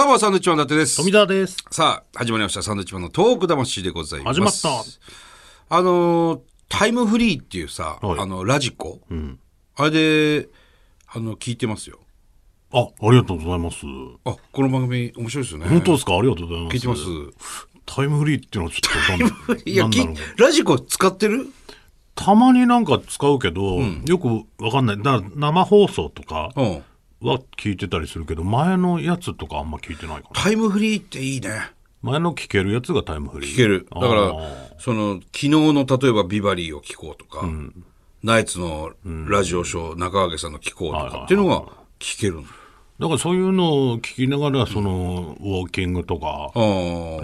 どうも、サンドウィッチマン伊達です。富田です。さあ、始まりました。サンドウィッチマンのトーク魂でございます。始まった。あのータイムフリーっていうさ、はいあの、ラジコ、あれで、あの、聞いてますよ。あ、ありがとうございます。あ、この番組面白いですよね。本当ですか？ありがとうございます。聞いてます？タイムフリーっていうのはちょっといや、きなんなんだろうラジコ使ってる？たまになんか使うけど、よくわかんない。だから生放送とかうん。は聞いてたりするけど、前のやつとかあんま聞いてないかな。タイムフリーっていいね。前の聞けるやつがタイムフリー。聞ける。だからその、昨日の例えばビバリーを聞こうとか、ナイツのラジオショー、中川さんの聞こうとかっていうのが聞けるの。だからそういうのを聞きながら、その、ウォーキングとか。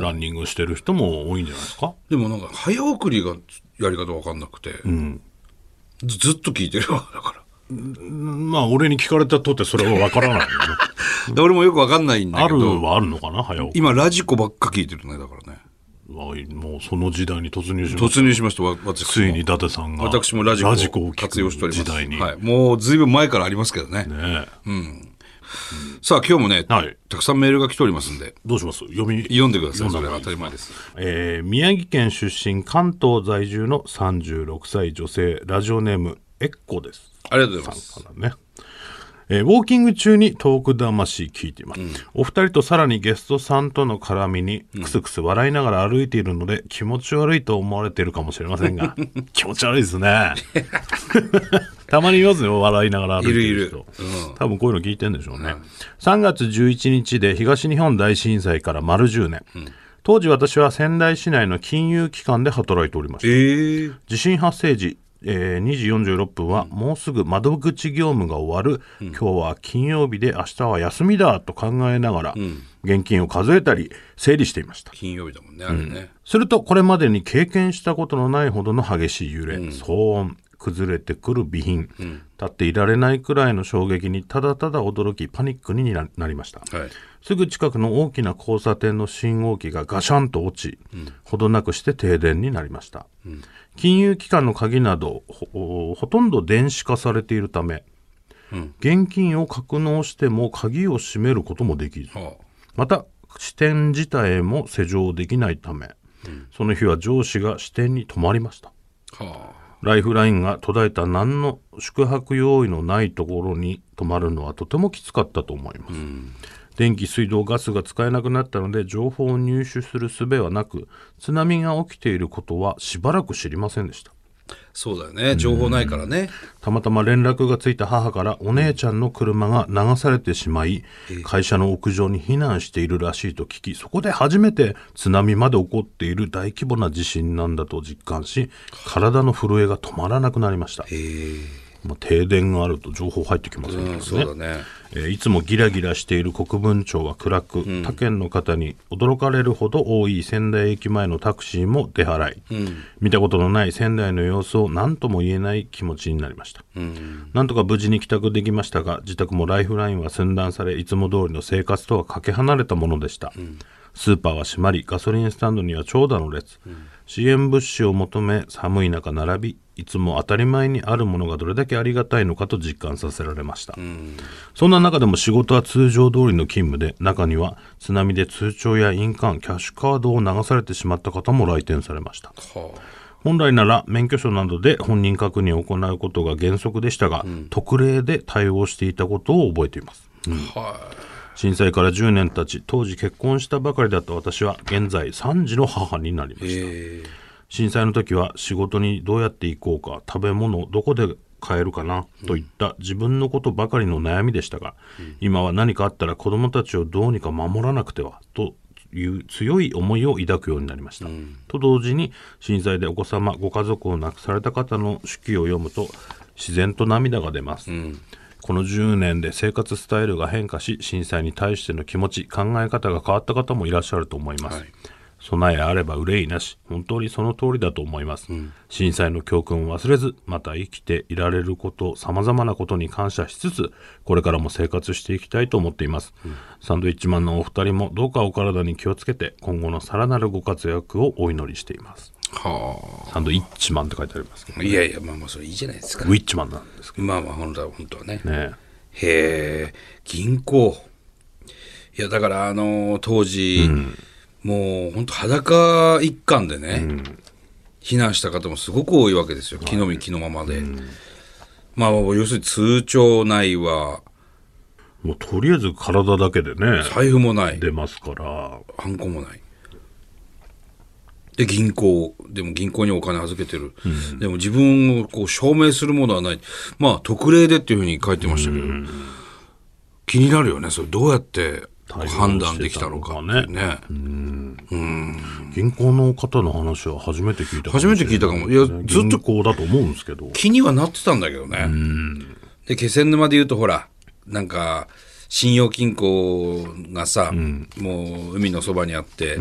ランニングしてる人も多いんじゃないですか？でもなんか早送りがやり方わかんなくて、ずずっと聞いてるわだからまあ、俺に聞かれたとってそれはわからないよね。で俺もよくわかんないんだあるはあるのかな早起き。今ラジコばっか聞いてるねだからね。はいもうその時代に突入しまし突入しましたわ私。ついに伊達さんが。私もラジコをを聞活用しておりま時代に。はい、もうずいぶん前からありますけどね。ねさあ今日もね、はい。たくさんメールが来ておりますんで。どうします？読み。読んでください。それは当たり前です。えー宮城県出身、関東在住の36歳女性、ラジオネーム、エッコです。ありがとうございます。ね。えーウォーキング中にトーク魂聞いています、お二人とさらにゲストさんとの絡みにクスクス笑いながら歩いているので、気持ち悪いと思われているかもしれませんが。気持ち悪いですね。たまにいますよ笑いながら歩いてる人。いるいる。多分こういうの聞いてんでしょうね、3月11日で東日本大震災から丸10年、当時私は仙台市内の金融機関で働いておりました。えー、地震発生時、えー2時46分はもうすぐ窓口業務が終わる、今日は金曜日で明日は休みだと考えながら、現金を数えたり整理していました。金曜日だもんねあれね、するとこれまでに経験したことのないほどの激しい揺れ、騒音崩れてくる備品、立っていられないくらいの衝撃にただただ驚きパニックにななりました、はい。すぐ近くの大きな交差点の信号機がガシャンと落ち、ほどなくして停電になりました、金融機関の鍵などほほとんど電子化されているため、現金を格納しても鍵を閉めることもできずはまた支店自体も施錠できないため、その日は上司が支店に泊まりました。あ。はライフラインが途絶えた何の宿泊用意のないところに泊まるのはとてもきつかったと思います、電気水道ガスが使えなくなったので情報を入手する術はなく津波が起きていることはしばらく知りませんでした。そうだよね。情報ないからね。たまたま連絡がついた母からお姉ちゃんの車が流されてしまい会社の屋上に避難しているらしいと聞きそこで初めて津波まで起こっている大規模な地震なんだと実感し体の震えが止まらなくなりました、まあ、停電があると情報入ってきませんけどね,、うんそうだね。えーいつもギラギラしている国分町は暗く、他県の方に驚かれるほど多い仙台駅前のタクシーも出払い、見たことのない仙台の様子を何とも言えない気持ちになりました、なんとか無事に帰宅できましたが自宅もライフラインは寸断されいつも通りの生活とはかけ離れたものでした、スーパーは閉まりガソリンスタンドには長蛇の列、支援物資を求め寒い中並びいつも当たり前にあるものがどれだけありがたいのかと実感させられました、そんな中でも仕事は通常通りの勤務で中には津波で通帳や印鑑キャッシュカードを流されてしまった方も来店されました。は本来なら免許証などで本人確認を行うことが原則でしたが、特例で対応していたことを覚えています。あは震災から10年経ち当時結婚したばかりだった私は現在3児の母になりまいした。え。震災の時は仕事にどうやって行こうか食べ物どこで買えるかなといった自分のことばかりの悩みでしたが、今は何かあったら子どもたちをどうにか守らなくてはという強い思いを抱くようになりました、と同時に震災でお子様ご家族を亡くされた方の手記を読むと自然と涙が出ます、この10年で生活スタイルが変化し震災に対しての気持ち考え方が変わった方もいらっしゃると思います、はい。備えあれば憂いなし。本当にその通りだと思います、震災の教訓を忘れずまた生きていられることさまざまなことに感謝しつつこれからも生活していきたいと思っています、サンドイッチマンのお二人もどうかお体に気をつけて今後のさらなるご活躍をお祈りしていますはサンドイッチマンって書いてありますけどあいやいやまあまあそれいいじゃないですか。ウィッチマンなんですけまあまあ本当は本当はね。どね。へえ銀行。いや、だから、あのー当時、もう本当裸一貫でね、避難した方もすごく多いわけですよ。気の身気のままで。まあ、要するに通帳ないわ、もうとりあえず体だけでね、財布もない、出ますから。ハンコもない。で、銀行、でも銀行にお金預けてる。でも自分をこう証明するものはない。まあ、特例でっていうふうに書いてましたけど、気になるよね。それどうやって判断できたのかっていうね。銀行の方の話は初めて聞いた初めて聞いたかもいやずっと銀行だと思うんですけど。気にはなってたんだけどね。で、気仙沼で言うとほら、なんか、信用金庫がさ、もう海のそばにあって、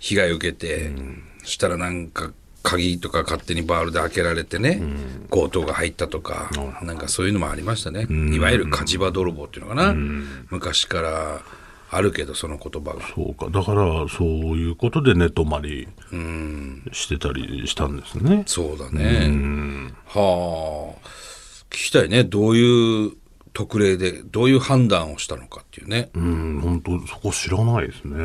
被害を受けて、そしたらなんか、鍵とか勝手にバールで開けられてね、強盗が入ったとか、なんかそういうのもありましたね。いわゆる火事場泥棒っていうのかな。昔からあるけど、その言葉が。そうか。だから、そういうことで寝泊まりしてたりしたんですね。そうだね。はあ。聞きたいね。どういう特例で、どういう判断をしたのかっていうね。うん、本当そこ知らないですね。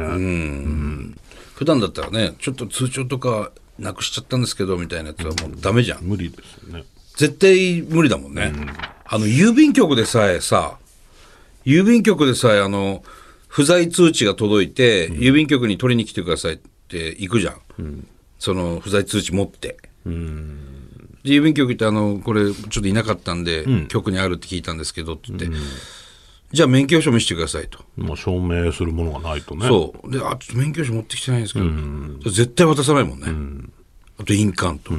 普段だったらね、ちょっと通帳とかなくしちゃったんですけど、みたいなやつはもうダメじゃん。無理ですよね。絶対無理だもんね。あの、郵便局でさえさ、郵便局でさえあの、不在通知が届いて、郵便局に取りに来てくださいって行くじゃん。その不在通知持って。で郵便局ってあの、これちょっといなかったんで、局にあるって聞いたんですけどって言って、じゃあ免許証見せてくださいと。まあ、証明するものがないとね。そう。で、あ、ちょっと免許証持ってきてないんですけど、絶対渡さないもんね。あと印鑑と。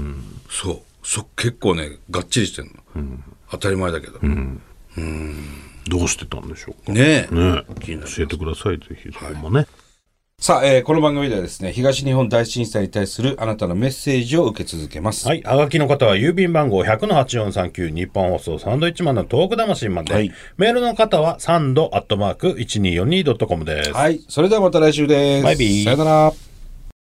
そう。そ結構ね、がっちりしてんの。当たり前だけど。どうしてたんでしょうか。ねえ。ね教えてください、ぜひ、そこもね。さあ、えーこの番組ではですね、東日本大震災に対するあなたのメッセージを受け続けます。はい。はがきの方は郵便番号100-8439日本放送サンドイッチマンのトーク魂まで。はいメールの方はサンドアットマーク 1242.com です。はい。それではまた来週です。バイビーさよなら。